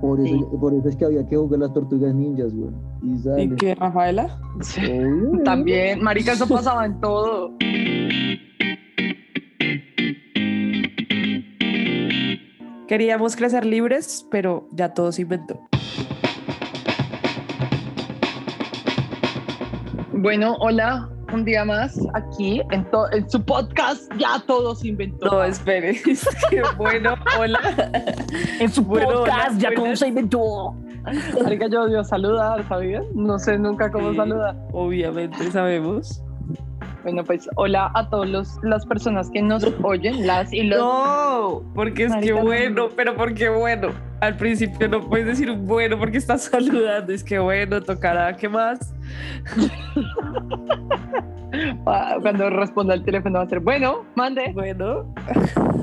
Por eso, Sí. por eso es que había que jugar las tortugas ninjas, güey. Y sale. ¿Y qué, Rafaela? Obvio. También, marica, eso pasaba en todo. Queríamos crecer libres, pero ya todo se inventó. Bueno, hola, un día más aquí en, en su podcast. Ya todo se inventó. No, espere. Es que bueno, hola. en su Bueno, podcast hola, ya todo buenas. se inventó. Marica, yo odio saludar, ¿sabías? No sé nunca cómo Sí. saludar. Obviamente sabemos. Bueno, pues hola a todas las personas que nos oyen, las y los. No, porque es que Marica, no. bueno, pero porque bueno. Al principio no puedes decir bueno porque estás saludando. Es que bueno, tocará. ¿Qué más? Ah, Cuando responda el teléfono va a ser bueno, mande. Bueno,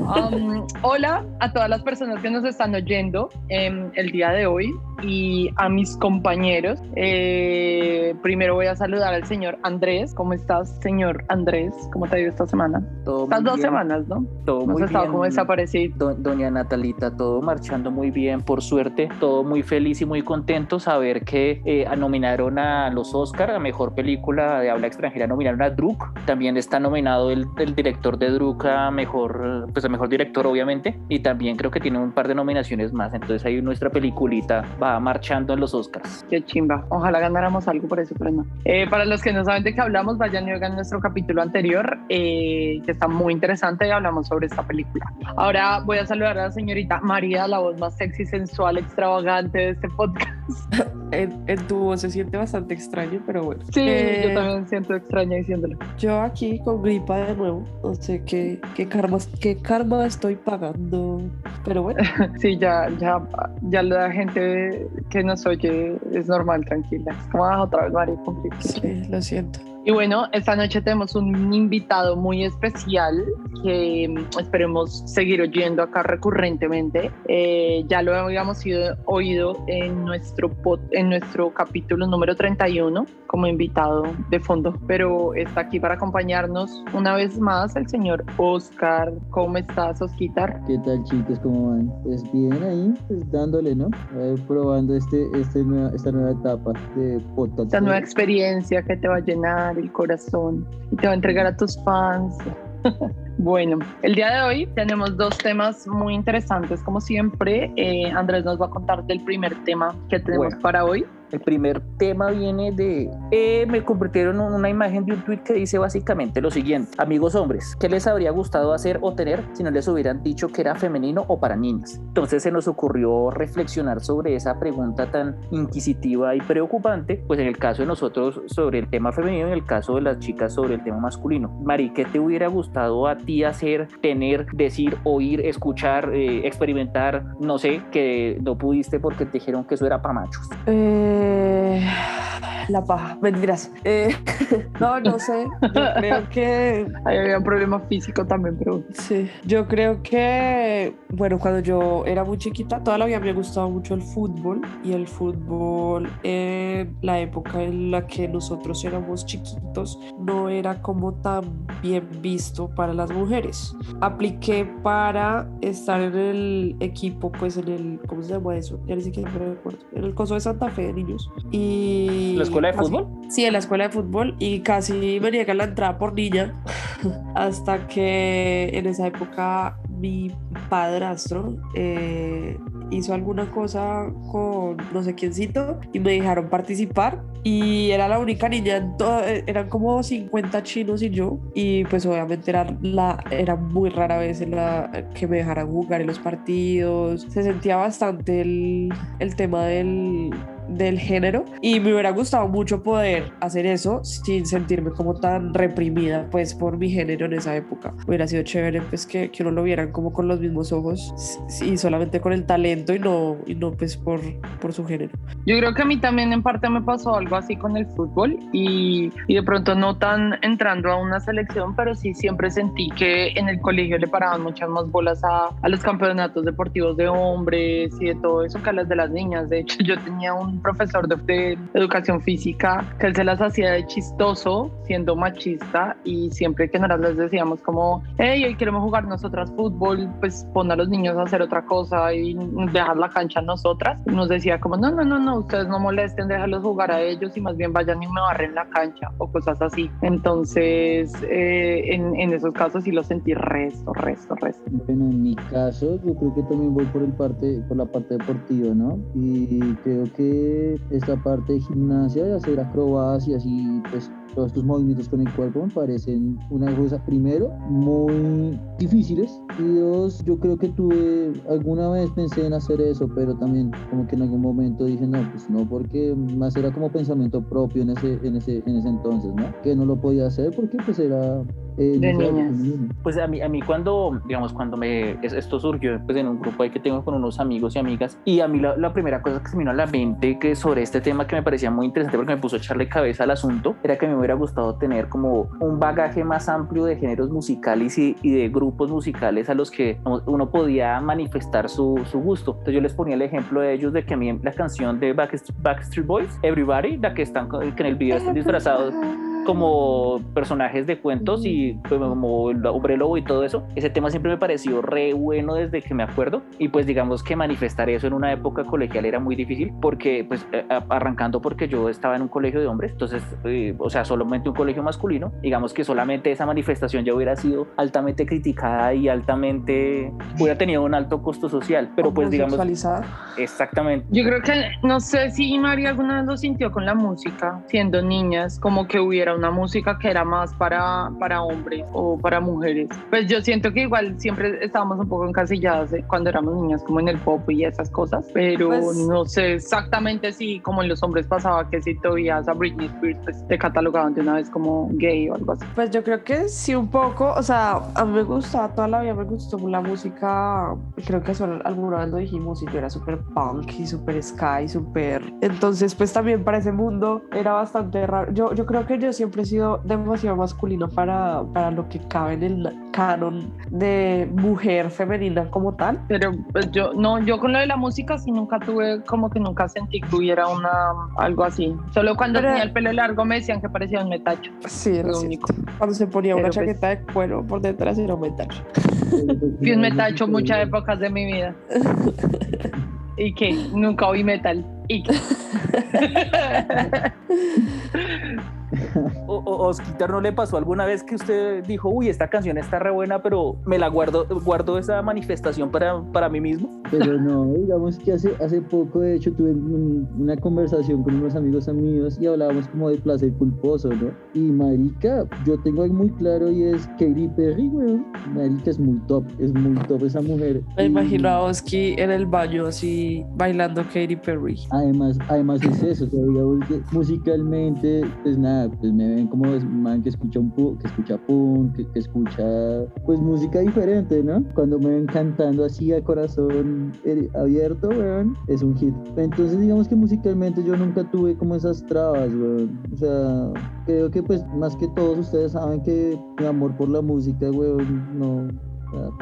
Um, hola a todas las personas que nos están oyendo em, el día de hoy y a mis compañeros. Eh, primero voy a saludar al señor Andrés. ¿Cómo estás, señor Andrés? ¿Cómo te ha ido esta semana? Todo Estas muy dos bien, semanas, ¿no? Todo Hemos muy estado bien. como desaparecidos. Do- Doña Natalita, todo marchando muy bien, por suerte, todo muy feliz y muy contento saber que eh, nominaron a los Oscar a Mejor Película de Habla Extranjera, nominaron a Druk, también está nominado el, el director de Druk a Mejor, pues a Mejor Director obviamente, y también creo que tiene un par de nominaciones más, entonces ahí nuestra peliculita va marchando en los Oscars. Qué chimba. Ojalá ganáramos algo por eso, pero no. Eh, para los que no saben de qué hablamos, vayan y oigan nuestro capítulo anterior, eh, que está muy interesante y hablamos sobre esta película. Ahora voy a saludar a la señorita María, la voz más sexy, sensual, extravagante de este podcast. en, en tu voz se siente bastante extraño, pero bueno. Sí, Eh, yo también siento extraña diciéndolo. Yo aquí con gripa de nuevo. No sé qué, qué, karma, qué karma estoy pagando. Pero bueno, Sí, ya, ya, ya la gente que nos oye es normal, tranquila. Es como ah, otra vez gripa. sí, lo siento. Y bueno, esta noche tenemos un invitado muy especial que mm, esperemos seguir oyendo acá recurrentemente. Eh, ya lo habíamos ido- oído en nuestro, pod- en nuestro capítulo número 31 como invitado de fondo, pero está aquí para acompañarnos una vez más el señor Oscar. ¿Cómo estás, Osquitar? ¿Qué tal, chicos? ¿Cómo van? Pues bien ahí, pues dándole, ¿no? A ver, probando este, este nueva, esta nueva etapa de podcast. Esta nueva experiencia que te va a llenar el corazón y te va a entregar a tus fans. Bueno, el día de hoy tenemos dos temas muy interesantes, como siempre. Eh, Andrés nos va a contar del primer tema que tenemos Bueno. para hoy. El primer tema viene de... eh, me convirtieron en una imagen de un tweet que dice básicamente lo siguiente. Amigos hombres, ¿qué les habría gustado hacer o tener si no les hubieran dicho que era femenino o para niñas? Entonces se nos ocurrió reflexionar sobre esa pregunta tan inquisitiva y preocupante, pues en el caso de nosotros sobre el tema femenino y en el caso de las chicas sobre el tema masculino. Mari, ¿qué te hubiera gustado a ti hacer, tener, decir, oír, escuchar, eh, experimentar, no sé, que no pudiste porque te dijeron que eso era para machos? Eh, la paja, mentiras. Eh, no, no sé. Yo creo que Ahí había un problema físico también, pero Sí, yo creo que, bueno, cuando yo era muy chiquita, toda la vida me ha gustado mucho el fútbol y el fútbol en la época en la que nosotros éramos chiquitos no era como tan bien visto para las mujeres. Apliqué para estar en el equipo, pues en el, ¿cómo se llama eso? Ya ni siquiera me recuerdo. En el coso de Santa Fe de niños. Y ¿La escuela de casi- fútbol? Sí, en la escuela de fútbol y casi me niegan la entrada por niña hasta que en esa época mi padrastro eh, hizo alguna cosa con no sé quiéncito y me dejaron participar. Y era la única niña, en todo- eh, eran como 50 chinos y yo. Y pues obviamente era, la, era muy rara vez en la, que me dejaran jugar en los partidos, se sentía bastante el, el tema del, del género. Y me hubiera gustado mucho poder hacer eso sin sentirme como tan reprimida pues por mi género en esa época. Hubiera sido chévere pues que, que uno lo vieran como con los mismos ojos y solamente con el talento y no, y no pues por, por su género. Yo creo que a mí también en parte me pasó algo así con el fútbol y, y de pronto no tan entrando a una selección, pero sí siempre sentí que en el colegio le paraban muchas más bolas a, a los campeonatos deportivos de hombres y de todo eso que a las de las niñas. De hecho, yo tenía un profesor de, de educación física que él se las hacía de chistoso, siendo machista, y siempre que nosotros les decíamos como, hey, hoy queremos jugar nosotras fútbol, pues pon a los niños a hacer otra cosa y dejar la cancha a nosotras. Nos decía como, no, no, no, no, ustedes no molesten, déjalos jugar a ellos y más bien vayan y me barren la cancha o cosas así. Entonces, eh, en, en, esos casos sí lo sentí resto, resto, resto. Bueno, en mi caso, yo creo que también voy por, el parte, por la parte deportiva, ¿no? Y creo que esta parte de gimnasia, de hacer acrobacias y pues todos estos movimientos con el cuerpo me parecen una cosa, primero, muy difíciles y dos, yo creo que tuve, alguna vez pensé en hacer eso, pero también como que en algún momento dije, no, pues no, porque más era como pensamiento propio en ese, en ese, en ese entonces, ¿no? Que no lo podía hacer porque pues era eh, de niñas. Pues a mí, a mí cuando, digamos, cuando me, esto surgió pues en un grupo ahí que tengo con unos amigos y amigas, y a mí la, la, primera cosa que se me vino a la mente que sobre este tema que me parecía muy interesante porque me puso a echarle cabeza al asunto, era que me hubiera gustado tener como un bagaje más amplio de géneros musicales y, y de grupos musicales a los que uno podía manifestar su, su, gusto. Entonces yo les ponía el ejemplo de ellos de que a mí la canción de Backstreet, Backstreet Boys, Everybody, la que están que en el video están disfrazados como personajes de cuentos y pues, como el hombre lobo y todo eso. Ese tema siempre me pareció re bueno desde que me acuerdo y pues digamos que manifestar eso en una época colegial era muy difícil porque pues eh, arrancando porque yo estaba en un colegio de hombres, entonces eh, o sea, solamente un colegio masculino, digamos que solamente esa manifestación ya hubiera sido altamente criticada y altamente hubiera tenido un alto costo social, pero pues digamos exactamente. Yo creo que no sé si María alguna vez lo sintió con la música, siendo niñas, como que hubiera una música que era más para, para hombres o para mujeres. Pues yo siento que igual siempre estábamos un poco encasilladas eh, cuando éramos niñas, como en el pop y esas cosas, pero pues no sé exactamente si como en los hombres pasaba que si te oías a Britney Spears, pues te catalogaban de una vez como gay o algo así. Pues yo creo que sí un poco, o sea, a mí me gustaba toda la vida, me gustó la música, creo que solo alguna vez lo dijimos y yo era súper punk y súper sky, súper... Entonces pues también para ese mundo era bastante raro. Yo, yo creo que yo sí siempre he sido demasiado masculino para, para lo que cabe en el canon de mujer femenina como tal. Pero pues yo, no, yo con lo de la música sí nunca tuve, como que nunca sentí que hubiera una, algo así. Solo cuando tenía el pelo largo me decían que parecía un metacho. Sí, era lo único. Cuando se ponía una pues chaqueta de cuero por detrás era un metacho. Fui un metacho muchas épocas de mi vida. y que nunca oí metal. Y que... o, o, Osquitar, ¿no le pasó alguna vez que usted dijo, uy, esta canción está re buena, pero me la guardo, guardo esa manifestación para, para mí mismo? Pero no, digamos que hace, hace poco, de hecho, tuve una conversación con unos amigos amigos y hablábamos como de placer culposo, ¿no? Y marica, yo tengo algo muy claro y es Katy Perry, weón. Marica es muy top, es muy top esa mujer. Me imagino a Oski en el baño así bailando Katy Perry. Además, además es eso, digamos que musicalmente, pues nada, pues me ven como man que escucha un que escucha punk, que, escucha pues música diferente, ¿no? Cuando me ven cantando así a corazón abierto, weón, es un hit. Entonces digamos que musicalmente yo nunca tuve como esas trabas, weón. O sea, creo que pues más que todos ustedes saben que mi amor por la música, weón, no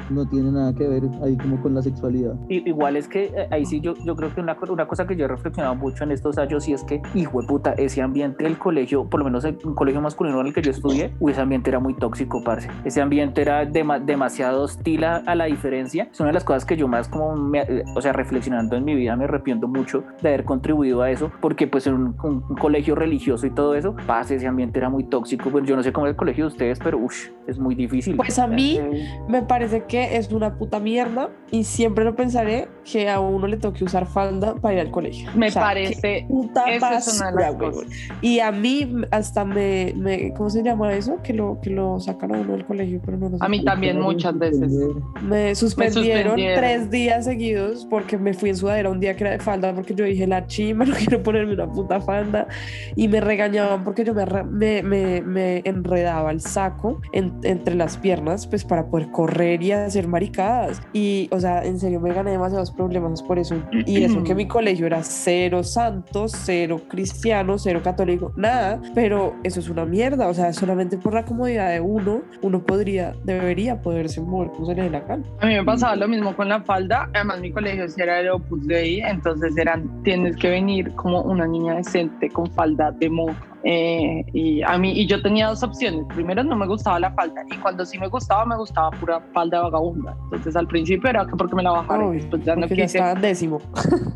no tiene nada que ver ahí como con la sexualidad. Igual es que eh, ahí sí yo, yo creo que una, una cosa que yo he reflexionado mucho en estos años sí es que, hijo de puta, ese ambiente del colegio, por lo menos el, un colegio masculino en el que yo estudié, ese ambiente era muy tóxico, parce. Ese ambiente era demasiado hostil a, la diferencia. Es una de las cosas que yo más como, eh, o sea, reflexionando en mi vida me arrepiento mucho de haber contribuido a eso, porque pues en un, colegio religioso y todo eso, pase, ese ambiente era muy tóxico. Pues yo no sé cómo es el colegio de ustedes, pero uff, es muy difícil. Pues a mí me parece parece que es una puta mierda y siempre lo pensaré que a uno le toque usar falda para ir al colegio. Me parece puta basura, Y a mí hasta me, me, ¿cómo se llama eso? Que lo que lo sacaron a uno del colegio, pero no A mí también muchas veces. Me suspendieron, tres días seguidos porque me fui en sudadera un día que era de falda porque yo dije la chima, no quiero ponerme una puta falda y me regañaban porque yo me, me, me, enredaba el saco entre las piernas pues para poder correr beber y hacer maricadas. Y, o sea, en serio me gané demasiados problemas por eso. Y eso que mi colegio era cero santos, cero cristiano, cero católico, nada. Pero eso es una mierda. O sea, solamente por la comodidad de uno, uno podría, debería poderse mover como se le dé la gana. A mí me pasaba lo mismo con la falda. Además, mi colegio sí era el Opus Dei, entonces eran, tienes que venir como una niña decente con falda de monja. Eh, y a mí y yo tenía dos opciones. Primero no me gustaba la falda. Y cuando sí me gustaba me gustaba pura falda vagabunda. Entonces al principio era que porque me la bajaron Uy, después ya no ya quise. décimo.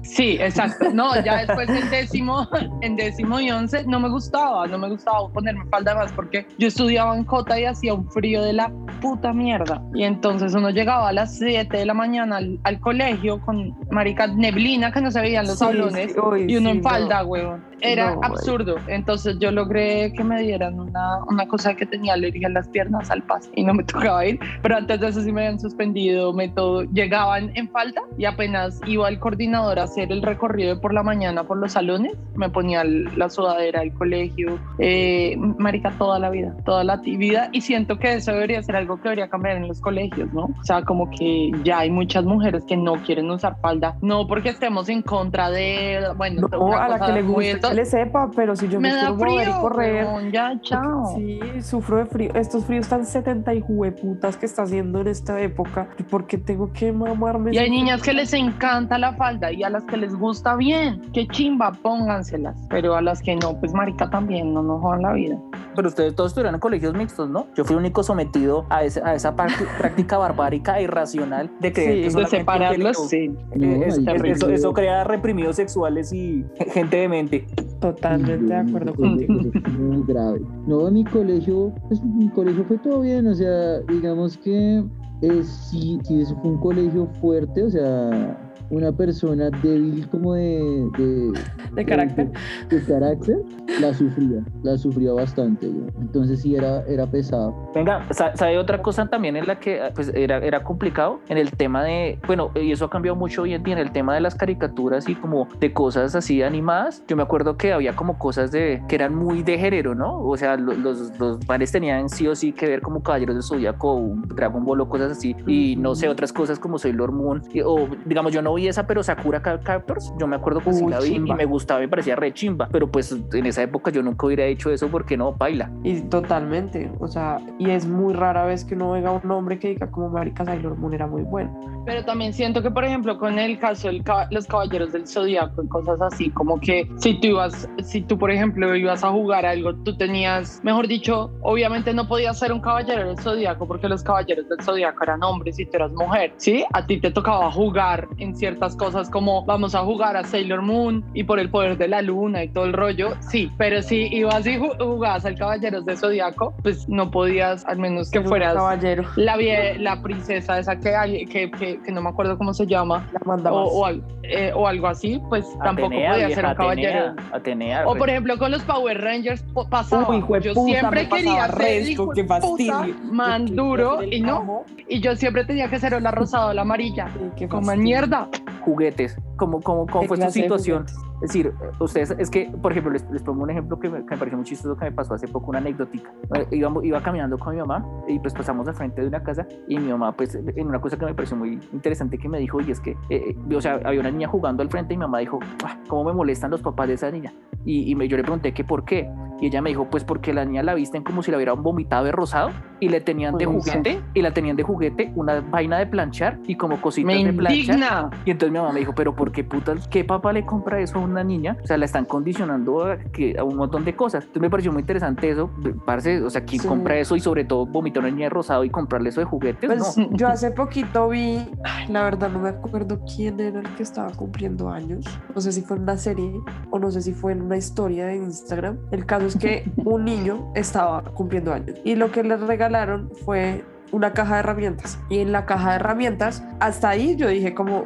sí exacto. No ya después en décimo en décimo y once no me gustaba. No me gustaba ponerme falda más porque yo estudiaba en Cota y hacía un frío de la puta mierda. Y entonces uno llegaba a las 7 de la mañana al, al colegio con marica neblina que no se veían los Sí, salones sí, uy, y uno sí, en no. falda huevón era No, absurdo. Entonces yo logré que me dieran una, una cosa que tenía alergia en las piernas al paso y no me tocaba ir, pero antes de eso sí me habían suspendido, me todo, llegaban en falda y apenas iba el coordinador a hacer el recorrido por la mañana por los salones, me ponía la sudadera del colegio, eh, marica toda la vida, toda la vida. Y siento que eso debería ser algo que debería cambiar en los colegios, ¿no? O sea, como que ya hay muchas mujeres que no quieren usar falda, no porque estemos en contra de, bueno, No, a la que le muy que le sepa, pero si yo me, me da quiero mover y frío, correr. huevón, ya, chao. Sí, sufro de frío. Estos fríos tan 70 y jueputas que está haciendo en esta época. ¿Y por qué tengo que mamarme? Y hay niñas que frío? les encanta la falda y a las que les gusta bien, qué chimba, pónganselas. Pero a las que no, pues marica también, no nos jodan la vida. Pero ustedes todos estuvieron en colegios mixtos, ¿no? Yo fui el único sometido a, ese- a esa parte- práctica barbárica e irracional de creer Sí, que de separarlos, sí. No, Eh, es- marica, es- eso, eso crea reprimidos sexuales y gente de mente. Totalmente de acuerdo contigo. muy grave. No, mi colegio, pues mi colegio fue todo bien, o sea, digamos que eh, sí, sí, eso fue un colegio fuerte, o sea, una persona débil como de... De, De carácter. De, carácter, la sufría, la sufría bastante. Entonces sí era, era pesado. Venga, sa- ¿sabe otra cosa también en la que pues, era, era complicado? En el tema de, bueno, y eso ha cambiado mucho hoy en día, en el tema de las caricaturas y como de cosas así animadas. Yo me acuerdo que había como cosas de que eran muy de género, ¿no? O sea, lo- los, los bares tenían sí o sí que ver como Caballeros del Zodíaco, o Dragon Ball o cosas así. Y no sé, otras cosas como Sailor Moon. y- o digamos, yo no vi esa, pero Sakura Captors, yo me acuerdo que sí la vi chimba. y me gustaba, me parecía re chimba. Pero pues en esa época yo nunca hubiera hecho eso porque no, baila. Y totalmente, o sea, y es muy rara vez que uno vea un hombre que diga como marica Sailor Moon era muy bueno. Pero también siento que, por ejemplo, con el caso de los caballeros del zodiaco y cosas así, como que si tú ibas, si tú, por ejemplo, ibas a jugar algo, tú tenías, mejor dicho, obviamente no podías ser un caballero del zodiaco porque los caballeros del zodiaco eran hombres y tú eras mujer, ¿sí? A ti te tocaba jugar en ciertas cosas como vamos a jugar a Sailor Moon y por el poder de la luna y todo el rollo, sí, pero si ibas y ju- jugabas al caballeros del zodiaco, pues no podías, al menos que fueras caballero. la, vie- la princesa esa que, hay- que, que, que no me acuerdo cómo se llama, La manda o, más. o, al- eh, o algo así, pues tampoco podía vieja, ser un caballero. Atenea, Atenea, O por ejemplo con los Power Rangers pasaba. Uy, yo jueputa, siempre quería ser resto, hijo qué de puta, fastidio. man Yo duro y no. amo, Y yo siempre tenía que ser o la rosada o la amarilla. qué Como mierda. juguetes. ¿Cómo, cómo, cómo ¿Qué fue su situación? Es decir, ustedes, es que, por ejemplo, les, les pongo un ejemplo que me, que me pareció muy chistoso que me pasó hace poco, una anecdótica. Eh, íbamos- iba caminando con mi mamá y pues pasamos al frente de una casa y mi mamá, pues, en una cosa que me pareció muy interesante que me dijo, y es que, eh, eh, o sea, había una niña jugando al frente y mi mamá dijo, "Ah, ¿cómo me molestan los papás de esa niña? Y, y me- yo le pregunté que por qué. Y ella me dijo, pues porque la niña la visten como si la hubieran vomitado de rosado y le tenían de juguete, y la tenían de juguete una vaina de planchar y como cositas Me de planchar. Y entonces mi mamá me dijo, pero ¿por qué putas? ¿Qué papá le compra eso a una niña? O sea, la están condicionando a, que, a un montón de cosas. Entonces me pareció muy interesante eso. Parce, o sea, ¿quién Sí. compra eso? Y sobre todo vomitar a una niña de rosado y comprarle eso de juguetes. Pues no. yo hace poquito vi, ay, la verdad no me acuerdo quién era el que estaba cumpliendo años. No sé si fue en una serie o no sé si fue en una historia de Instagram. El caso es que un niño estaba cumpliendo años y lo que le regalaron fue una caja de herramientas. Y en la caja de herramientas, hasta ahí yo dije como,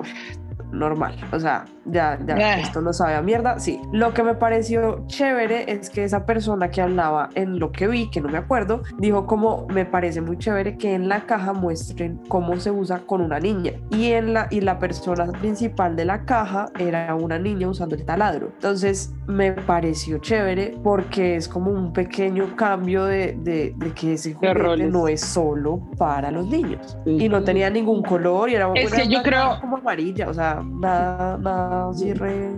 normal. O sea, ya, ya, Eh. esto no sabe a mierda. Sí. Lo que me pareció chévere es que esa persona que hablaba en lo que vi, que no me acuerdo, dijo como me parece muy chévere que en la caja muestren cómo se usa con una niña. Y en la, y la persona principal de la caja era una niña usando el taladro. Entonces me pareció chévere porque es como un pequeño cambio de, de, de que ese juguete no es solo para los niños. Y no tenía ningún color y era, Es que yo creo- como amarilla, o sea, nada, nada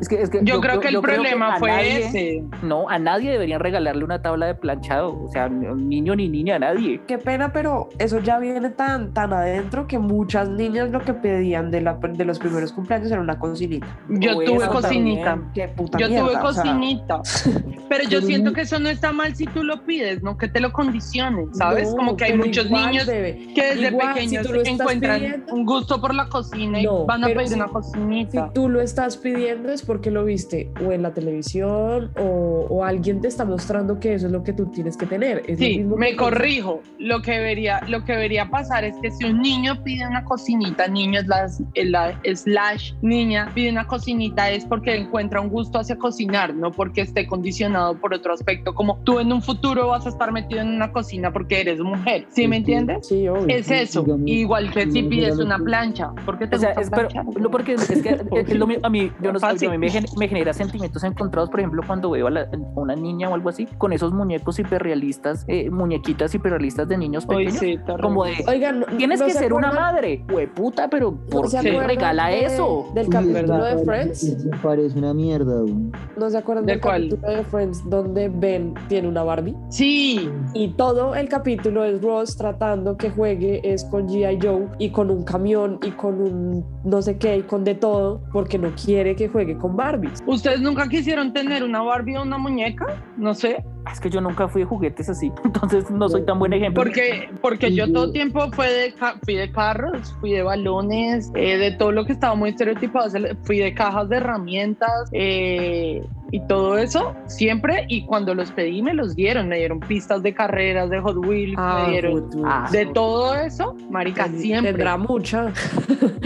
Es que, es que Yo, creo que el yo creo problema a fue nadie- ese. No, a nadie deberían regalarle una tabla de planchado. O sea, niño ni niña, a nadie. Qué pena, pero eso ya viene tan, tan adentro que muchas niñas lo que pedían de, la, de los primeros cumpleaños era una cocinita. Yo O tuve cocinita. también. Qué puta Yo mierda, tuve o sea, cocinita. Pero yo siento que eso no está mal si tú lo pides, no que te lo condicionen, ¿sabes? no, Como que hay muchos igual, niños bebé, que desde igual, pequeños si tú lo estás encuentran pidiendo- un gusto por la cocina y No, van a pedir si- una Si cocinita. tú lo estás pidiendo es porque lo viste o en la televisión o, o alguien te está mostrando que eso es lo que tú tienes que tener. Es lo Sí, mismo me corrijo. Lo que debería, lo que debería pasar es que si un niño pide una cocinita, niño slash, la- slash niña pide una cocinita es porque encuentra un gusto hacia cocinar, no porque esté condicionado por otro aspecto, como tú en un futuro vas a estar metido en una cocina porque eres mujer. ¿Sí me Sí, entiendes? Sí, obvio. Es eso, digamos, igual que si pides una plancha, porque te O sea, gusta es, pero, no, porque es que es lo mi- a mí, yo no sé, a mí me, gen- me genera sentimientos encontrados, por ejemplo, cuando veo a, la- una niña o algo así, con esos muñecos hiperrealistas, eh, muñequitas hiperrealistas de niños pequeños, sí, como de, Oigan, tienes ¿no que se ser una madre, puta, pero ¿por ¿no qué regala de- eso? Del capítulo de Friends. parece- una mierda, güey. ¿No se acuerdan ¿De del cuál? capítulo de Friends donde Ben tiene una Barbie? Sí, Y todo el capítulo es Ross tratando que juegue es con G.I. Joe y con un camión y con un no sé qué y con de todo porque no quiere que juegue con Barbies. ¿ustedes nunca quisieron tener una Barbie o una muñeca? No sé. Es que yo nunca fui de juguetes así, entonces no soy tan buen ejemplo. Porque, porque yo todo tiempo fue de, ca- fui de carros, fui de balones, eh, de todo lo que estaba muy estereotipado, fui de cajas de herramientas eh, y todo eso siempre. Y cuando los pedí me los dieron, me dieron pistas de carreras, de Hot Wheels, me dieron Hot Wheels. Ah, de todo eso, marica, Ten- siempre. Tendrá mucha.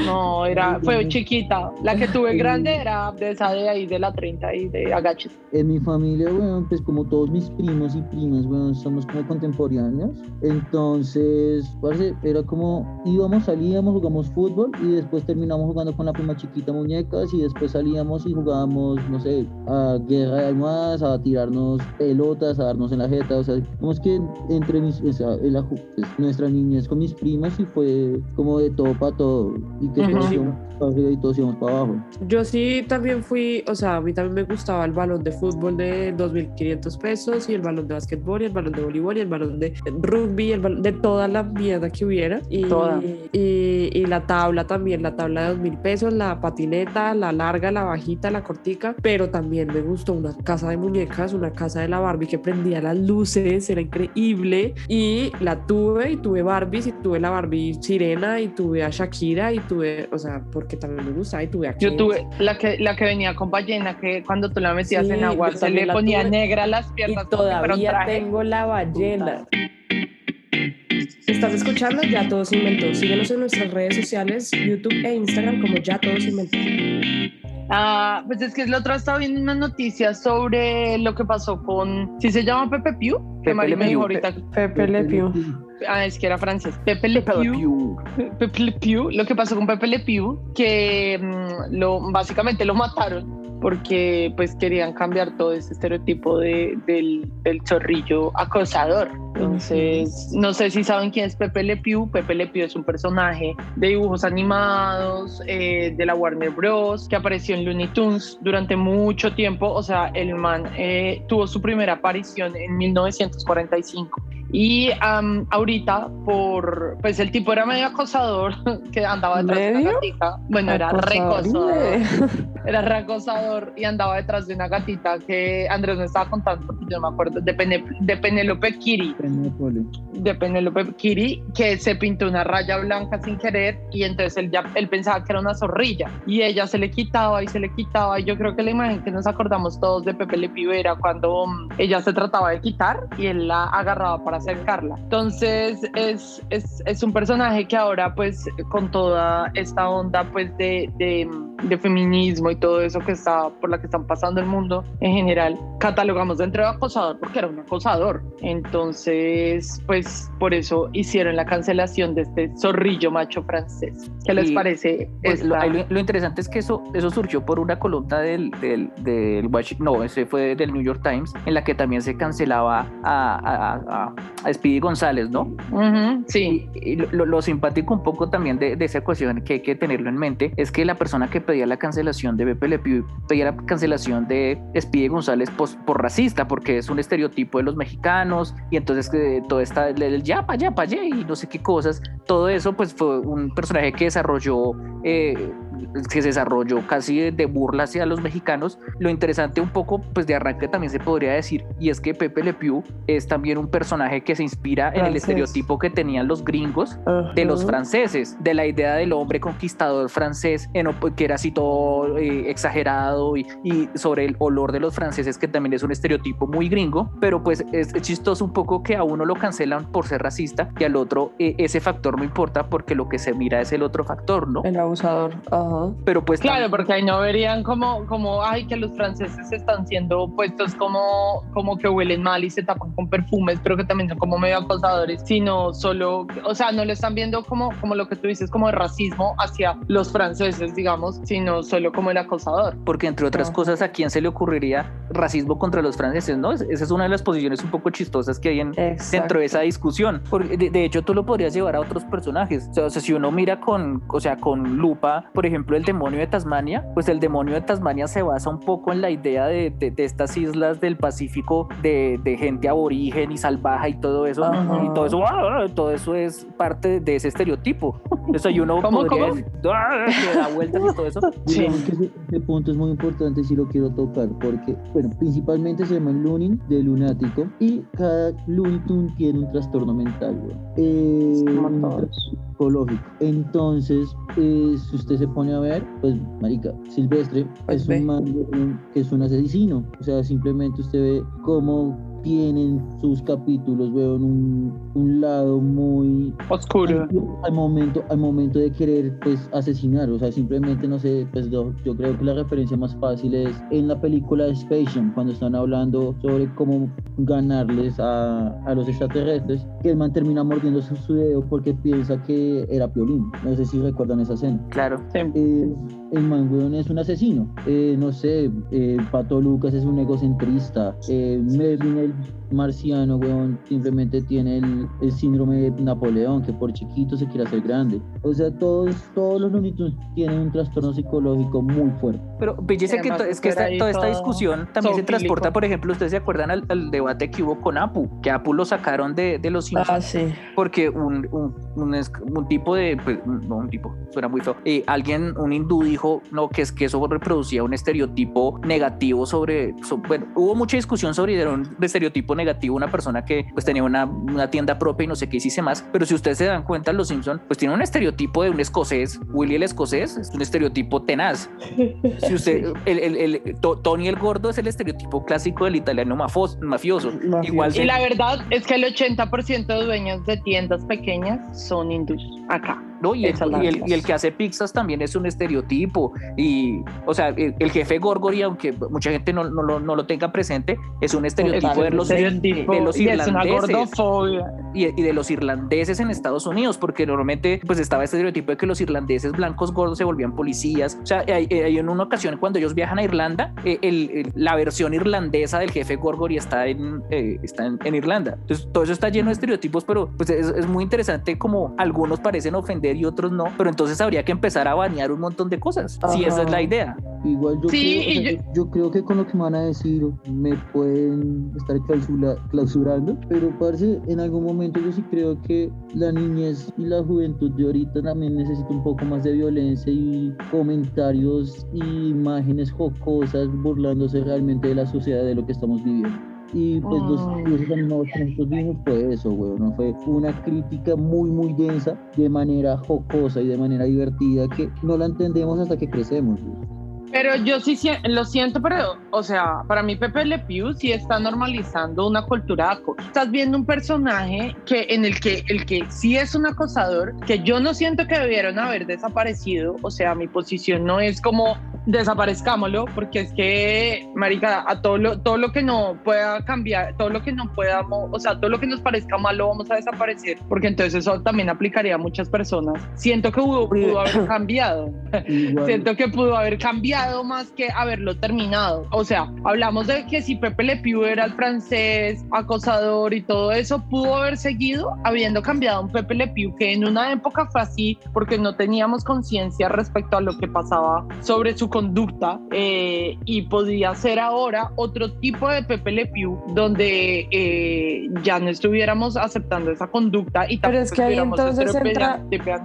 No, era, fue chiquita. La que tuve grande era de esa de ahí, de la 30 y de agaches. En mi familia, bueno, pues como todos mis primos y primas, bueno, somos como contemporáneos. Entonces, parce, era como íbamos, salíamos, jugamos fútbol y después terminamos jugando con la prima chiquita muñecas y después salíamos y jugábamos, no sé, a guerra de almohadas, a tirarnos pelotas, a darnos en la jeta. O sea, como es que entre mis, o sea, aju- pues, nuestra niñez con mis primas y fue como de todo para todo. Y que todos íbamos para arriba y todos íbamos para abajo. Yo sí también fui, o sea, a mí también me gustaba el balón de fútbol de 2.500 pesos y el balón de básquetbol y el balón de voleibol y el balón de rugby, el balón de toda la mierda que hubiera. Y, Toda. y, y la tabla también, la tabla de 2.000 pesos, la patineta, la larga, la bajita, la cortica. Pero también me gustó una casa de muñecas, una casa de la Barbie que prendía las luces, era increíble. Y la tuve y tuve Barbies y tuve la Barbie sirena y tuve a Shakira y tuve, o sea, porque también me gusta y tuve a Yo tuve la que, la que venía con ballena, que cuando tú la metías Sí, en agua se le ponía tuve. negra las Y piernas. Todavía tengo la ballena. Estás escuchando Ya Todo Se Inventó. Síguenos en nuestras redes sociales, YouTube e Instagram como Ya Todo Se Inventó. Ah, pues es que el otro estaba viendo una noticia sobre lo que pasó con, si se llama Pepe Piu, que Le me dijo Pew. ahorita, Pepe Le Pew. ah, es que era francés, Pepe Le Pew, Pepe Le Pew, lo que pasó con Pepe Le Pew, que mm, lo, básicamente lo mataron porque pues querían cambiar todo ese estereotipo de, del, del zorrillo acosador. Entonces, no sé si saben quién es Pepe Le Pew. Pepe Le Pew es un personaje de dibujos animados eh, de la Warner Bros. que apareció en Looney Tunes durante mucho tiempo. O sea, el man eh, tuvo su primera aparición en 1945. Y am, ahorita, por pues el tipo era medio acosador, que andaba detrás de una ¿Medio? gatita. Bueno, era Acosador. recosador era reacosador y andaba detrás de una gatita que Andrés me estaba contando porque yo no me acuerdo de, Pene- de Penélope Kiri Penélope. de Penélope Kiri que se pintó una raya blanca sin querer y entonces él ya él pensaba que era una zorrilla y ella se le quitaba y se le quitaba y yo creo que la imagen que nos acordamos todos de Pepe Le Pew era cuando mm, ella se trataba de quitar y él la agarraba para acercarla entonces es, es, es un personaje que ahora pues con toda esta onda pues de, de, de feminismo y todo eso que está por la que están pasando el mundo en general, catalogamos dentro de acosador porque era un acosador. Entonces, pues por eso hicieron la cancelación de este zorrillo macho francés. ¿Qué les parece? Pues, lo, interesante es que eso, eso surgió por una columna del, del, del no, ese fue del New York Times, en la que también se cancelaba a, a, Speedy González, ¿no? sí. Y, lo, simpático un poco también de, de, esa ecuación que hay que tenerlo en mente es que la persona que pedía la cancelación de Pepe Le Pew pedía la cancelación de Speedy González por, por racista, porque es un estereotipo de los mexicanos y entonces que todo está el ya pa' ya pa' allá y no sé qué cosas, todo eso pues fue un personaje que desarrolló eh, que se desarrolló casi de, burla hacia los mexicanos. Lo interesante un poco, pues de arranque también se podría decir, y es que Pepe Le Pew es también un personaje que se inspira en el estereotipo que tenían los gringos de los franceses, de la idea del hombre conquistador francés, que era así todo eh, exagerado y, sobre el olor de los franceses, que también es un estereotipo muy gringo, pero pues es, chistoso un poco que a uno lo cancelan por ser racista y al otro eh, ese factor no importa porque lo que se mira es el otro factor, ¿no? El abusador. Pero pues claro, porque ahí no verían como, como, ay, que los franceses están siendo puestos como, como que huelen mal y se tapan con perfumes, pero que también son como medio acosadores, sino solo, o sea, no lo están viendo como, como lo que tú dices, como de racismo hacia los franceses, digamos, sino solo como el acosador. Porque entre otras cosas, ¿a quién se le ocurriría racismo contra los franceses? ¿no? Esa es una de las posiciones un poco chistosas que hay en, dentro de esa discusión. Porque de, hecho, tú lo podrías llevar a otros personajes. O sea, si uno mira con, o sea, con lupa, por ejemplo, el demonio de Tasmania, pues el demonio de Tasmania se basa un poco en la idea de, de, estas islas del Pacífico de, de, gente aborigen y salvaje y todo eso. Y todo eso, ¡ah! todo eso es parte de ese estereotipo. Eso y uno ¿Cómo, podría cómo? ¡ah! que da vueltas y todo eso. Sí. Ese, punto es muy importante si lo quiero tocar, porque, bueno, principalmente se llama Looning de lunático y cada Looney Tunes tiene un trastorno mental, güey. Eh, psicológico. Entonces, eh, si usted se pone a ver, pues, marica, Silvestre pues es un man que es un asesino. O sea, simplemente usted ve cómo tienen sus capítulos, veo un, un lado muy oscuro al, momento al momento de querer pues asesinar, o sea, simplemente no sé, pues yo, yo creo que la referencia más fácil es en la película Space Jam, cuando están hablando sobre cómo ganarles a, a los extraterrestres, que el man termina mordiendo su dedo porque piensa que era Piolín, no sé si recuerdan esa escena. Claro. Eh, el man, weón, es un asesino, eh, no sé, eh, Pato Lucas es un egocentrista, eh, Melvin el marciano, weón, simplemente tiene el, síndrome de Napoleón, que por chiquito se quiere hacer grande. O sea, todos, todos los lunitos tienen un trastorno psicológico muy fuerte. Pero fíjese que, es que toda esta discusión también se transporta, por ejemplo, ustedes se acuerdan al, debate que hubo con Apu, que Apu lo sacaron de, de los Simpsons. Ah, sí. Porque un, un, un, tipo de, pues, no un tipo, suena muy feo, eh, alguien, un hindú dijo, no, que es que eso reproducía un estereotipo negativo sobre, bueno, hubo mucha discusión sobre un estereotipo negativo, una persona que pues tenía una, una tienda propia y no sé qué hiciese más, pero si ustedes se dan cuenta, los Simpson pues tiene un estereotipo de un escocés, Willy el escocés, es un estereotipo tenaz. Si usted, el, el, el, Tony el gordo es el estereotipo clásico del italiano mafioso. Igual y la verdad es que el 80% de dueños de tiendas pequeñas son hindúes acá. ¿No? Y el, y, el, que hace pizzas también es un estereotipo. Y, o sea, el, jefe Gorgory, aunque mucha gente no, no, lo, no, lo, tenga presente, es un estereotipo, de los, de los irlandeses. Y, y, de los irlandeses en Estados Unidos, porque normalmente pues estaba este estereotipo de que los irlandeses blancos gordos se volvían policías. O sea, hay, en una ocasión cuando ellos viajan a Irlanda, eh, el, la versión irlandesa del jefe Gorgory está en, eh, está en, Irlanda. Entonces, todo eso está lleno de estereotipos, pero pues es, es muy interesante como algunos parecen ofender y otros no, pero entonces habría que empezar a banear un montón de cosas, si esa es la idea. Igual yo, creo, yo... creo que con lo que me van a decir me pueden estar clausurando, pero parece en algún momento yo sí creo que la niñez y la juventud de ahorita también necesita un poco más de violencia y comentarios y imágenes jocosas burlándose realmente de la sociedad de lo que estamos viviendo. Y pues los, los animados que nosotros vimos fue eso, güey, ¿no? Fue una crítica muy, muy densa, de manera jocosa y de manera divertida, que no la entendemos hasta que crecemos, Pero yo sí lo siento, pero, o sea, para mí Pepe Le Pew sí está normalizando una cultura acoso. Estás viendo un personaje que en el que el que sí es un acosador, que yo no siento que debieron haber desaparecido, o sea, mi posición no es como desaparezcámoslo, porque es que, marica, a todo lo, todo lo que no pueda cambiar, todo lo que no podamos, o sea, todo lo que nos parezca malo vamos a desaparecer, porque entonces eso también aplicaría a muchas personas. Siento que pudo, pudo haber cambiado. Siento que pudo haber cambiado más que haberlo terminado. O sea, hablamos de que si Pepe Le Pew era el francés, acosador y todo eso, pudo haber seguido habiendo cambiado un Pepe Le Pew que en una época fue así porque no teníamos conciencia respecto a lo que pasaba sobre su conducta eh, y podía ser ahora otro tipo de Pepe Le Pew donde eh, ya no estuviéramos aceptando esa conducta y pero es que ahí entonces entra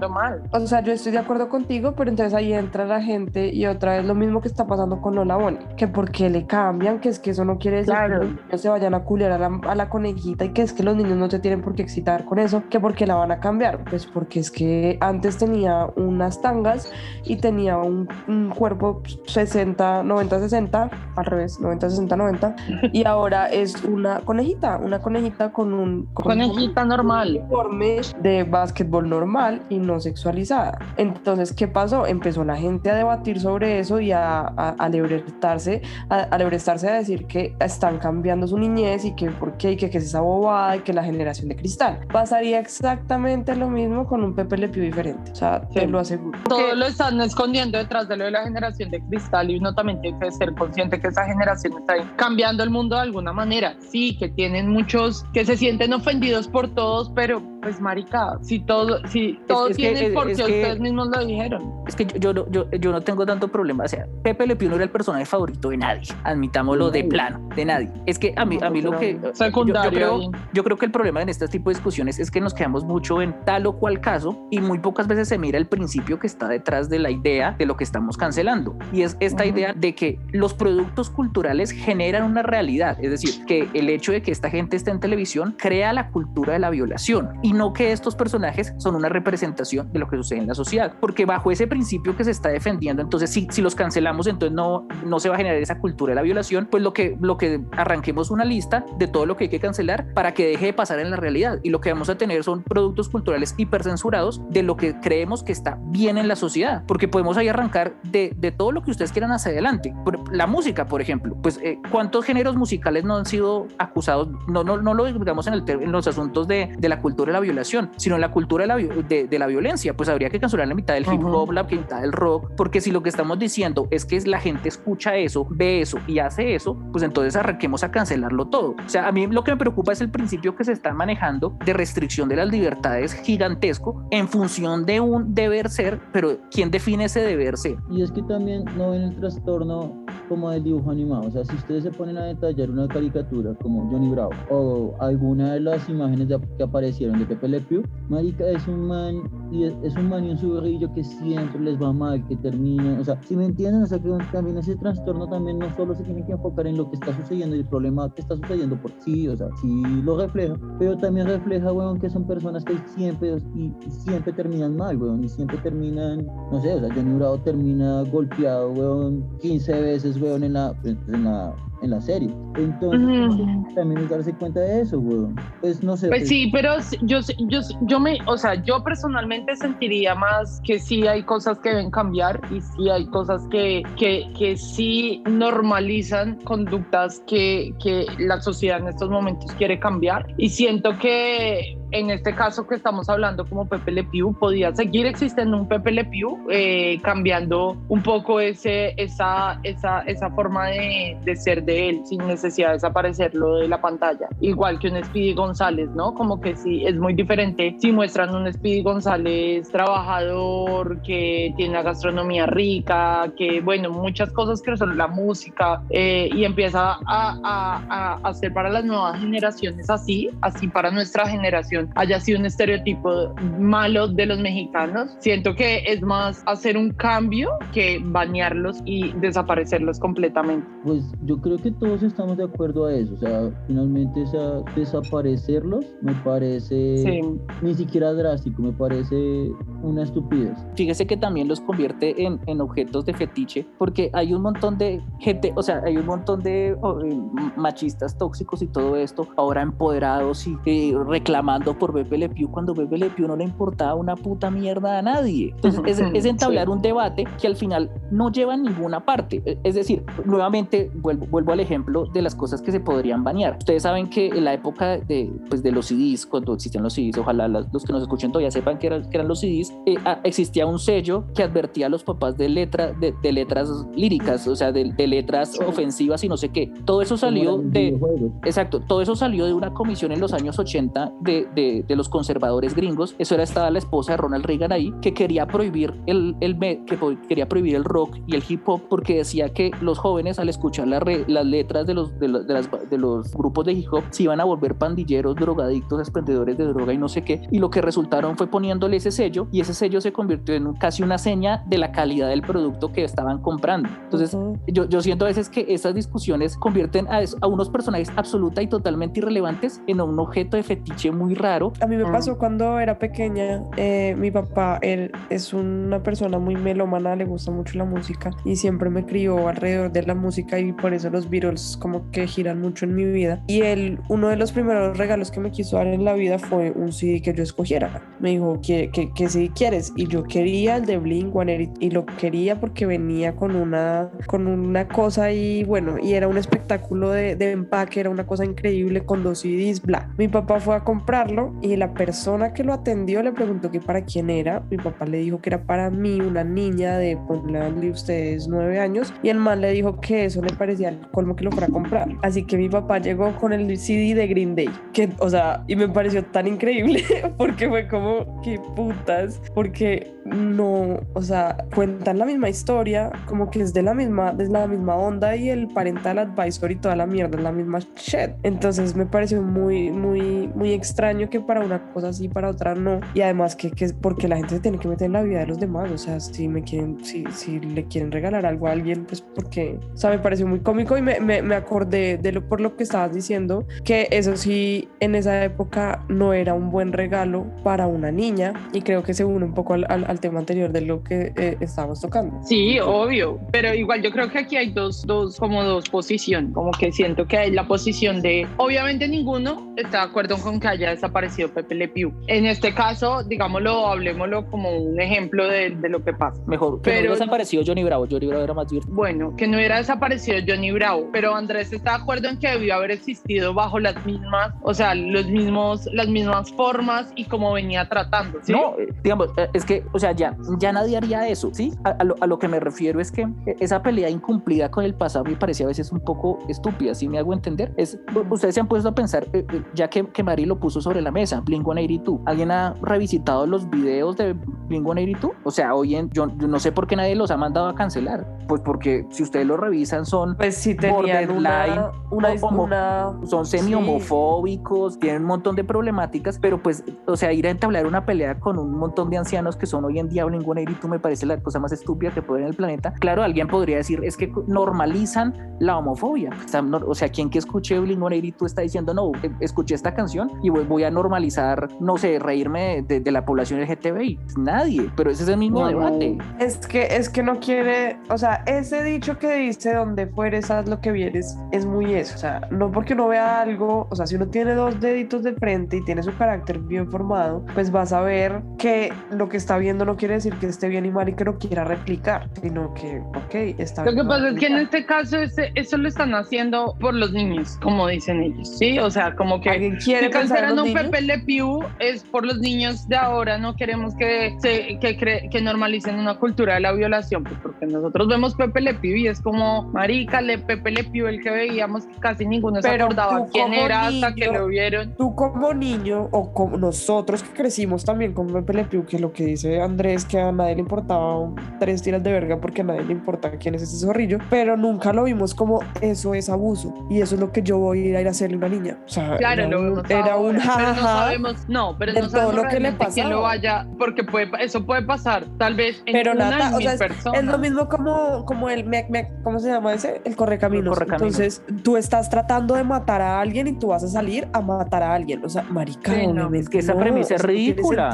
mal. O sea, yo estoy de acuerdo contigo, pero entonces ahí entra la gente y otra vez lo mismo que está pasando con Lola Bonnie, que porque le cambian, que es que eso no quiere decir que los niños se vayan a culiar a la, a la conejita y que es que los niños no se tienen por qué excitar con eso, que porque la van a cambiar, pues porque es que antes tenía unas tangas y tenía un, un cuerpo 60, 90, 60, al revés, 90, 60, 90, y ahora es una conejita, una conejita con un... conejita normal. Uniforme de básquetbol normal y no sexualizada. Entonces, ¿qué pasó? Empezó la gente a debatir sobre eso y a, a, a lebrestarse, a, a a decir que están cambiando su niñez y que por qué, y que, que es esa bobada y que la generación de cristal. Pasaría exactamente lo mismo con un Pepe Le Pew diferente, o sea, te lo aseguro. Todo lo están escondiendo detrás de lo de la generación de cristal y uno también tiene que ser consciente que esa generación está cambiando el mundo de alguna manera. Sí, que tienen muchos que se sienten ofendidos por todos, pero pues marica, si todo, si todos tienen por qué ustedes mismos lo dijeron. Es que yo, yo, yo, yo, no tengo tanto problema, o sea, Pepe Le Pew no era el personaje favorito de nadie, admitámoslo de plano, de nadie. Es que a mí, a mí lo que... Secundario. Yo, creo, yo creo que el problema en este tipo de discusiones es que nos quedamos mucho en tal o cual caso y muy pocas veces se mira el principio que está detrás de la idea de lo que estamos cancelando. Y es esta idea de que los productos culturales generan una realidad, es decir, que el hecho de que esta gente esté en televisión crea la cultura de la violación y no que estos personajes son una representación de lo que sucede en la sociedad, porque bajo ese principio que se está defendiendo, entonces si, si los cancelamos, entonces no, no se va a generar esa cultura de la violación, pues lo que, lo que arranquemos una lista de todo lo que hay que cancelar para que deje de pasar en la realidad. Y lo que vamos a tener son productos culturales hipercensurados de lo que creemos que está bien en la sociedad, porque podemos ahí arrancar de, de todo lo que ustedes quieran hacia adelante. La música, por ejemplo, pues eh, cuántos géneros musicales no han sido acusados, no, no, no lo digamos en, el, en los asuntos de, de, la cultura de la violación, sino en la cultura de la, de, de la violencia, pues habría que cancelar la mitad del hip hop, la mitad del rock, porque si lo que estamos diciendo es que la gente escucha eso, ve eso y hace eso, pues entonces arranquemos a cancelarlo todo. O sea, a mí lo que me preocupa es el principio que se está manejando de restricción de las libertades gigantesco en función de un deber ser, pero ¿quién define ese deber ser? Y es que también no ven el trastorno como del dibujo animado. O sea, si ustedes se ponen a detallar una caricatura como Johnny Bravo o alguna de las imágenes que aparecieron de Pepe Le Pew, marica es un man y es, un man y un suberrillo que siempre les va mal, que termina, o sea, si me entienden, o que también ese trastorno también no solo se tiene que enfocar en lo que está sucediendo y el problema que está sucediendo por sí, o sea, sí lo refleja, pero también refleja, weón, que son personas que siempre y, siempre terminan mal, weón, y siempre terminan, no sé, o sea, Johnny Bravo termina golpeado, weón, 15 veces weón, en la, en la serie. Entonces, también es darse cuenta de eso, weón. Pues no sé. Pues, sí, pero yo, yo, yo me, o sea, yo personalmente sentiría más que sí hay cosas que deben cambiar y sí hay cosas que, que, que sí normalizan conductas que, que la sociedad en estos momentos quiere cambiar. Y siento que en este caso que estamos hablando como Pepe Le Pew, podía seguir existiendo un Pepe Le Pew, eh, cambiando un poco ese, esa, esa, esa forma de, de, ser de él, sin necesidad de desaparecerlo de la pantalla. Igual que un Speedy González, ¿no? Como que sí, es muy diferente si muestran un Speedy González trabajador, que tiene una gastronomía rica, que, bueno, muchas cosas que son la música, eh, y empieza a, a, a hacer para las nuevas generaciones así, así para nuestra generación haya sido un estereotipo malo de los mexicanos. Siento que es más hacer un cambio que bañarlos y desaparecerlos completamente. Pues yo creo que todos estamos de acuerdo a eso. O sea, finalmente desaparecerlos me parece ni siquiera drástico, me parece una estupidez. Fíjese que también los convierte en, en objetos de fetiche, porque hay un montón de gente, o sea, hay un montón de oh, eh, machistas tóxicos y todo esto, ahora empoderados y eh, reclamando por Bebe Le Pew cuando Bebe Le Pew no le importaba una puta mierda a nadie. Entonces, es, es entablar Sí. un debate que al final no lleva a ninguna parte. E- Es decir, nuevamente vuelvo, vuelvo al ejemplo de las cosas que se podrían banear. Ustedes saben que en la época de, pues, de los CDs, cuando existían los CDs, ojalá los que nos escuchen todavía sepan que eran, que eran los CDs, eh, existía un sello que advertía a los papás de, letra, de, de letras líricas, o sea, de, de letras ofensivas y no sé qué. Todo eso salió de. Exacto, todo eso salió de una comisión en los años 80 de, de- de los conservadores gringos. Eso era estaba la esposa de Ronald Reagan ahí, que quería prohibir el, el que quería prohibir el rock y el hip hop porque decía que los jóvenes al escuchar la re- las letras de los, de, los- de las- de los grupos de hip hop se iban a volver pandilleros, drogadictos, expendedores de droga y no sé qué. Y lo que resultaron fue poniéndole ese sello y ese sello se convirtió en un- casi una seña de la calidad del producto que estaban comprando. Entonces, yo, yo siento a veces que estas discusiones convierten a, a unos personajes absoluta y totalmente irrelevantes en un objeto de fetiche muy raro. A mí me Mm. pasó cuando era pequeña, eh, mi papá, él es una persona muy melómana, le gusta mucho la música y siempre me crió alrededor de la música y por eso los Beatles como que giran mucho en mi vida. Y él, uno de los primeros regalos que me quiso dar en la vida fue un CD que yo escogiera. Me dijo, ¿qué, qué, qué Quieres? Y yo quería el de Blink y lo quería porque venía con una, con una cosa y bueno, y era un espectáculo de, de empaque, era una cosa increíble con dos CDs, bla. Mi papá fue a comprarlo y la persona que lo atendió le preguntó que para quién era. Mi papá le dijo que era para mí, una niña de, ponle ustedes, nueve años, y el man le dijo que eso le parecía el colmo que lo fuera a comprar. Así que mi papá llegó con el CD de Green Day, que, o sea, y me pareció tan increíble porque fue como, qué putas, porque no, o sea, cuentan la misma historia, como que es de la misma, de la misma onda y el parental advisor y toda la mierda es la misma shit. Entonces me pareció muy, muy, muy extraño que para una cosa sí, para otra no. Y además que, que es porque la gente se tiene que meter en la vida de los demás, o sea, si me quieren, si, si le quieren regalar algo a alguien, pues porque, o sea, me pareció muy cómico y me, me, me acordé de lo, por lo que estabas diciendo, que eso sí, en esa época no era un buen regalo para una niña y creo que se une un poco al, al, al tema anterior de lo que eh, estábamos tocando. Sí, obvio, pero igual yo creo que aquí hay dos, dos, como dos posiciones, como que siento que hay la posición de, obviamente ninguno está de acuerdo con que haya desaparecido Pepe Le Pew. En este caso, digámoslo, hablemoslo como un ejemplo de, de lo que pasa. Mejor que Pero- no desapareció Johnny Bravo. Johnny Bravo era más divertido. Bueno, que no hubiera desaparecido Johnny Bravo, pero Andrés está de acuerdo en que debió haber existido bajo las mismas, o sea, los mismos, las mismas formas y como venía tratando, ¿sí? No, eh, digamos, eh, es que, o sea, ya, ya nadie haría eso, ¿sí? A, a lo, a lo que me refiero es que eh, esa pelea incumplida con el pasado me parece a veces un poco estúpida, ¿sí me hago entender? Es, ustedes se han puesto a pensar, eh, eh, ya que, que Mari lo puso sobre la mesa, Blink-182, ¿alguien ha revisitado los videos de Blink-182? O sea, hoy en, yo, yo no sé por qué nadie los ha mandado a cancelar, pues porque si ustedes lo revisan son Pues sí tenían una, una, homo- una- son semi-homofóbicos, tienen un montón de problemáticas, pero pues, o sea, ir a entablar una pelea con un montón de ancianos que son hoy en día Blink-182 me parece la cosa más estúpida que puede en el planeta. Claro, alguien podría decir, es que normalizan la homofobia. O sea, no- o sea quien que escuche Blink-182 está diciendo, no, eh, escuché esta canción y voy, voy a normalizar, no sé, reírme de, de la población LGTBI. Nadie, pero ese es el mismo No. debate. Es que, es que no quiere, o sea, ese dicho que dice donde fueres, haz lo que vienes, es muy eso. O sea, no porque uno vea algo, o sea, si uno tiene dos deditos de frente y tiene su carácter bien formado, pues vas a ver que lo que está viendo no quiere decir que esté bien y mal y que lo quiera replicar, sino que, ok, está Lo que bien. pasa es que en este caso ese- eso lo están haciendo por los niños, como dicen ellos, ¿sí? O sea, como que ¿Alguien quiere si cancelan un niños? Pepe Le Pew es por los niños de ahora, no queremos que, se, que, cre- que normalicen una cultura de la violación, pues porque nosotros vemos Pepe Le Pew y es como, marica, le, Pepe Le Pew, el que veíamos que casi ninguno se Pero acordaba tú quién era hasta que niño- lo vieron. Tú como niño o como nosotros que crecimos también con Pepe Le Pew, que lo que dice Andrés, que a nadie le importaba tres tiras de verga porque a nadie le importa quién es ese zorrillo, pero nunca lo vimos como eso es abuso y eso es lo que yo voy a ir a, ir a hacerle a una niña. O sea, Claro, era lo un, vemos era un ahora, pero no jajaja. sabemos, no, pero de no todo sabemos lo que le quién lo vaya, porque puede, eso puede pasar, tal vez en Pero una nada, o sea, es, personas. es lo mismo como, como el mec, mec, ¿cómo se llama ese? El correcaminos. El correcaminos. Entonces, tú estás tratando de matar a alguien y tú vas a salir a matar a alguien. O sea, marica, Sí, no, es que esa no, premisa es eso no tiene ridícula.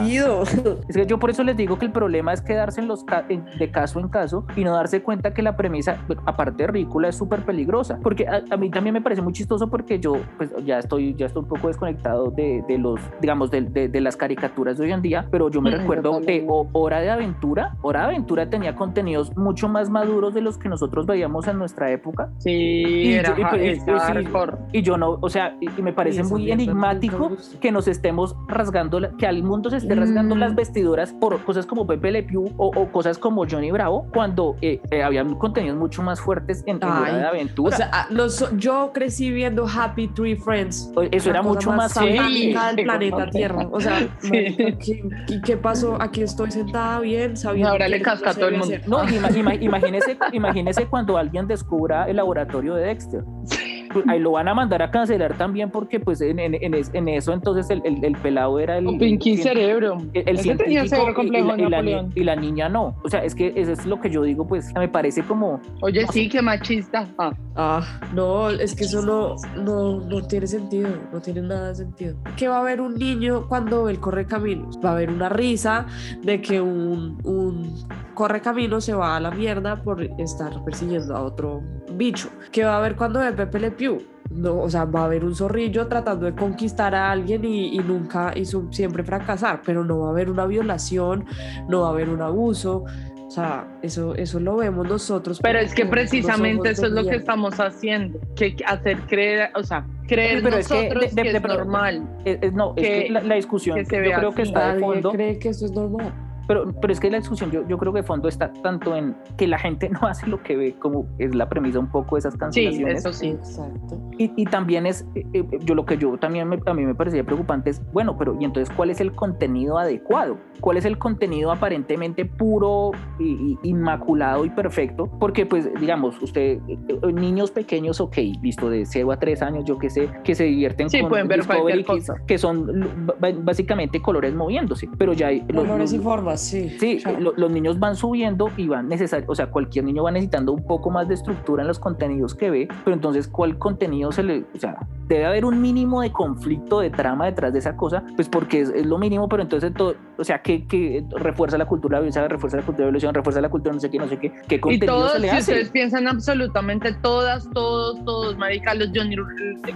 Sentido. Es que yo por eso les digo que el problema es quedarse en los de caso en caso y no darse cuenta que la premisa, aparte de ridícula, es súper peligrosa. Porque a, mí también me parece muy chistoso porque yo pues ya estoy, ya estoy un poco desconectado de, de los, digamos, de, de, las caricaturas de hoy en día, pero yo me recuerdo de Hora de Aventura. Hora de Aventura tenía contenidos mucho más maduros de los que nosotros veíamos en nuestra época. Sí, y, era, y, y yo no, o sea, y, me parece muy enigmático que nos estemos rasgando, que al mundo se esté rasgando las mm. Vestiduras por cosas como Pepe Le Pew o, cosas como Johnny Bravo, cuando eh, eh, había contenidos mucho más fuertes en, Hora de Aventura. O sea, ah, los, yo crecí viendo Happy Tree Friends. Eso era mucho más, sí, del planeta Tierra. O sea, ¿qué, ¿qué, pasó? Aquí estoy sentada bien, sabiendo. Ahora le casca a todo el mundo. No, imagínese, imagínese cuando alguien descubra el laboratorio de Dexter. Pues, ahí lo van a mandar a cancelar también porque pues en, en, en, eso entonces el, el, el, pelado era el... Un pinky cerebro. El, cerebro complejo y, la, y, la, niña no. O sea, es que eso es lo que yo digo, pues me parece como... Oye, sí, qué machista. Ah. ah. no, es que eso no, no, no tiene sentido, no tiene nada de sentido. ¿Qué va a haber un niño cuando él corre caminos? Va a haber una risa de que un, un corre camino se va a la mierda por estar persiguiendo a otro bicho. ¿Qué va a haber cuando ve Pepe Le Pew? No, o sea, va a haber un zorrillo tratando de conquistar a alguien y, nunca, y siempre fracasar, pero no va a haber una violación, no va a haber un abuso, o sea, eso, eso lo vemos nosotros. Pero es que precisamente eso es lo que estamos haciendo, que hacer creer, o sea, creer pero nosotros es que, es normal. no, es que la, discusión, yo creo que está de fondo. cree que eso es normal. Pero, pero es que la discusión yo, yo creo que de fondo está tanto en que la gente no hace lo que ve como es la premisa un poco de esas cancelaciones. Sí, eso sí. Exacto. Y, y también es, eh, eh, yo lo que yo también a mí me parecía preocupante es, bueno, pero ¿y entonces cuál es el contenido adecuado? ¿Cuál es el contenido aparentemente puro, y, inmaculado y perfecto? Porque pues digamos, usted, eh, niños pequeños, ok, listo, de 0 a 3 años, yo qué sé, que se divierten sí, con pueden ver Discovery, que, que, son básicamente colores moviéndose, pero ya hay... Colores y formas sí. Sí, los niños van subiendo y van necesario, o sea, cualquier niño va necesitando un poco más de estructura en los contenidos que ve, pero entonces, ¿cuál contenido se le, o sea, debe haber un mínimo de conflicto de trama detrás de esa cosa, pues porque es, lo mínimo, pero entonces todo, o sea, que, que refuerza la cultura violencia, refuerza la cultura de violación, refuerza la cultura no sé qué, no sé qué, qué contenido se le si ustedes piensan absolutamente todas, todos, todos, marica, los Johnny,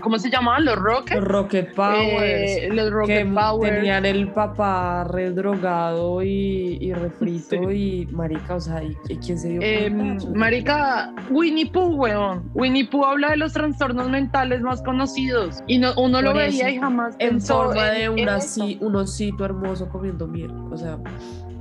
¿cómo se llamaban? Los Rocket. Los Rocket Powers. Eh, los Rocket Powers. Tenían el papá redrogado y, y refrito y marica, o sea, ¿y, quién se dio eh, Marica, Winnie Pooh, weón. Winnie Pooh habla de los trastornos mentales más conocidos y no, uno lo veía y jamás en forma de una, un osito hermoso comiendo miel. O sea,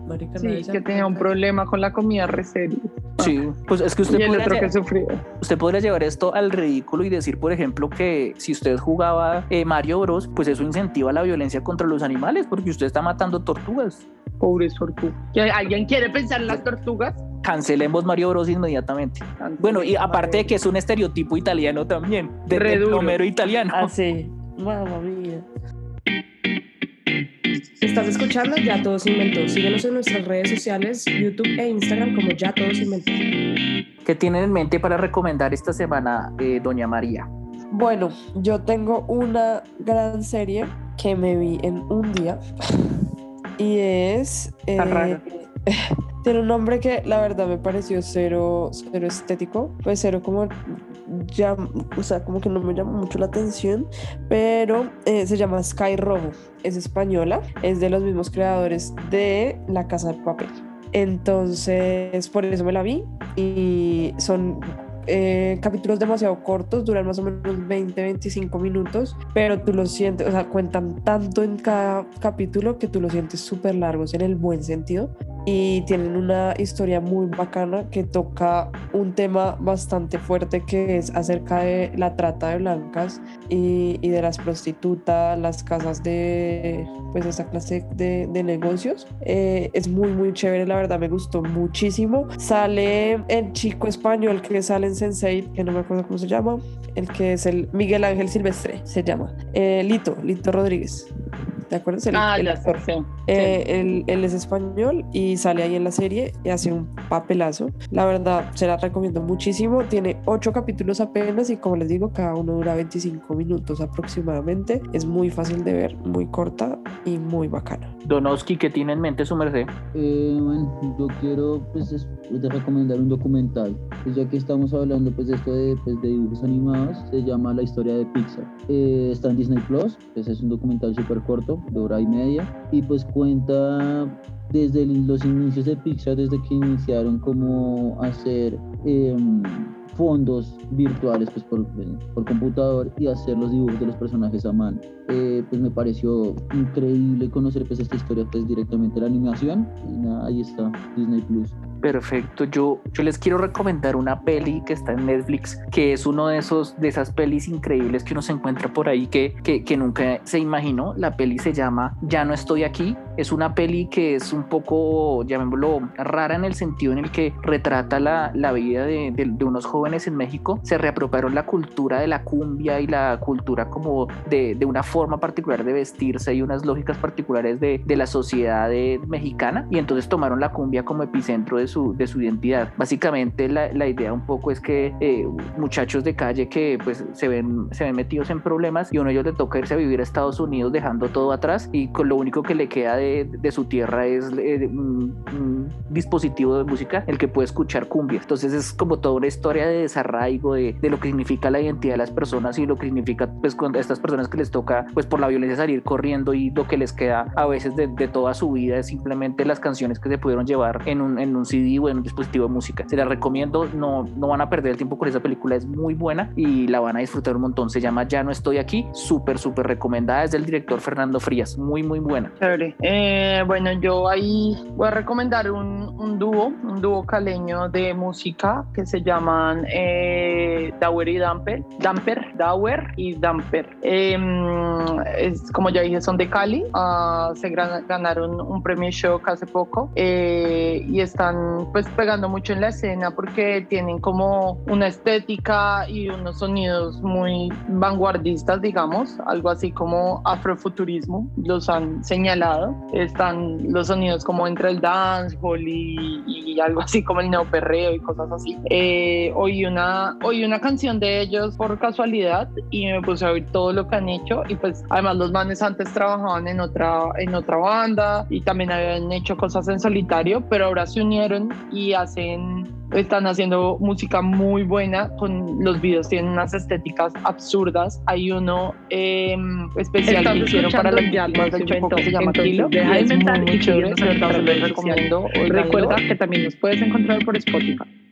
marica, sí, que tenía un problema con la comida reseria. Sí, pues es que usted podría, que usted podría llevar esto al ridículo y decir, por ejemplo, que si usted jugaba eh, Mario Bros, pues eso incentiva la violencia contra los animales porque usted está matando tortugas. Pobres tortugas. ¿Alguien quiere pensar en las tortugas? Cancelemos Mario Bros inmediatamente. Bueno, y aparte de que es un estereotipo italiano también, de plomero italiano. Ah, sí. Mamma mía. Estás escuchando Ya Todos Inventó. Síguenos en nuestras redes sociales, YouTube e Instagram como Ya Todos Inventó. ¿Qué tienen en mente para recomendar esta semana, eh, Doña María? Bueno, yo tengo una gran serie que me vi en un día y es... Eh, tiene un nombre que la verdad me pareció cero, cero estético, pues cero como ya, o sea, como que no me llama mucho la atención, pero eh, se llama Sky Robo, es española, es de los mismos creadores de La Casa de Papel. Entonces, por eso me la vi y son eh, capítulos demasiado cortos, duran más o menos 20, 25 minutos, pero tú lo sientes, o sea, cuentan tanto en cada capítulo que tú lo sientes súper largos en el buen sentido y tienen una historia muy bacana que toca un tema bastante fuerte que es acerca de la trata de blancas y, y de las prostitutas, las casas de pues esa clase de, de negocios. Eh, es muy muy chévere, la verdad me gustó muchísimo. Sale el chico español que sale en Sensei, que no me acuerdo cómo se llama, el que es el Miguel Ángel Silvestre, se llama. Eh, Lito, Lito Rodríguez. ¿Te acuerdas? El, ah, el, Eh, él, él es español y sale ahí en la serie y hace un papelazo. La verdad, se la recomiendo muchísimo. Tiene ocho capítulos apenas y como les digo, cada uno dura 25 minutos aproximadamente. Es muy fácil de ver, muy corta y muy bacana. Donoski, ¿qué tiene en mente su merced? Eh, bueno, yo quiero pues es- pues, de recomendar un documental. Pues ya que estamos hablando pues de esto de, pues, de dibujos animados, se llama La historia de Pixar. Eh, está en Disney Plus, pues es un documental súper corto, de hora y media, y pues cuenta desde los inicios de Pixar, desde que iniciaron como hacer em, fondos virtuales pues por, por computador y hacer los dibujos de los personajes a mano. Eh, pues me pareció increíble conocer pues esta historia pues directamente la animación y nada, ahí está Disney Plus. Perfecto, yo, yo les quiero recomendar una peli que está en Netflix, que es uno de esos de esas pelis increíbles que uno se encuentra por ahí que, que, que nunca se imaginó. La peli se llama Ya no estoy aquí. Es una peli que es un poco, llamémoslo, rara en el sentido en el que retrata la, la vida de, de- unos jóvenes en México. Se reapropiaron la cultura de la cumbia y la cultura como de, de una forma particular de vestirse y unas lógicas particulares de, la sociedad de- mexicana y entonces tomaron la cumbia como epicentro de su, de su identidad. Básicamente la, la idea un poco es que eh, muchachos de calle que pues se ven, se ven metidos en problemas y uno de ellos le toca irse a vivir a Estados Unidos dejando todo atrás y con lo único que le queda de, de su tierra es eh, un, dispositivo de música el que puede escuchar cumbia. Entonces es como toda una historia de desarraigo de, de lo que significa la identidad de las personas y lo que significa pues cuando estas personas que les toca pues por la violencia salir corriendo y lo que les queda a veces de, de toda su vida es simplemente las canciones que se pudieron llevar en un, en un o en un dispositivo de música. Se la recomiendo, no, no van a perder el tiempo con esa película, es muy buena y la van a disfrutar un montón. Se llama Ya no estoy aquí, súper, súper recomendada, es del director Fernando Frías, muy, muy buena. Eh, bueno, yo ahí voy a recomendar un, un dúo, un dúo caleño de música que se llaman eh, Dauer y Damper, Damper, Dauer y Damper. Eh, es, como ya dije, son de Cali, ah, se ganaron un premio Shock hace poco eh, y están pues pegando mucho en la escena porque tienen como una estética y unos sonidos muy vanguardistas, digamos, algo así como afrofuturismo, los han señalado. Están los sonidos como entre el dancehall y, y algo así como el neoperreo y cosas así. Eh, oí, una, oí una canción de ellos por casualidad y me puse a oír todo lo que han hecho y pues además los manes antes trabajaban en otra, en otra banda y también habían hecho cosas en solitario, pero ahora se unieron y hacen están haciendo música muy buena con los videos tienen unas estéticas absurdas hay uno eh, especial que hicieron para los escuchando Dialmas del Chopo que se llama Kilo deja de inventar y chévere se los recomiendo. Recuerda que también nos puedes encontrar por Spotify.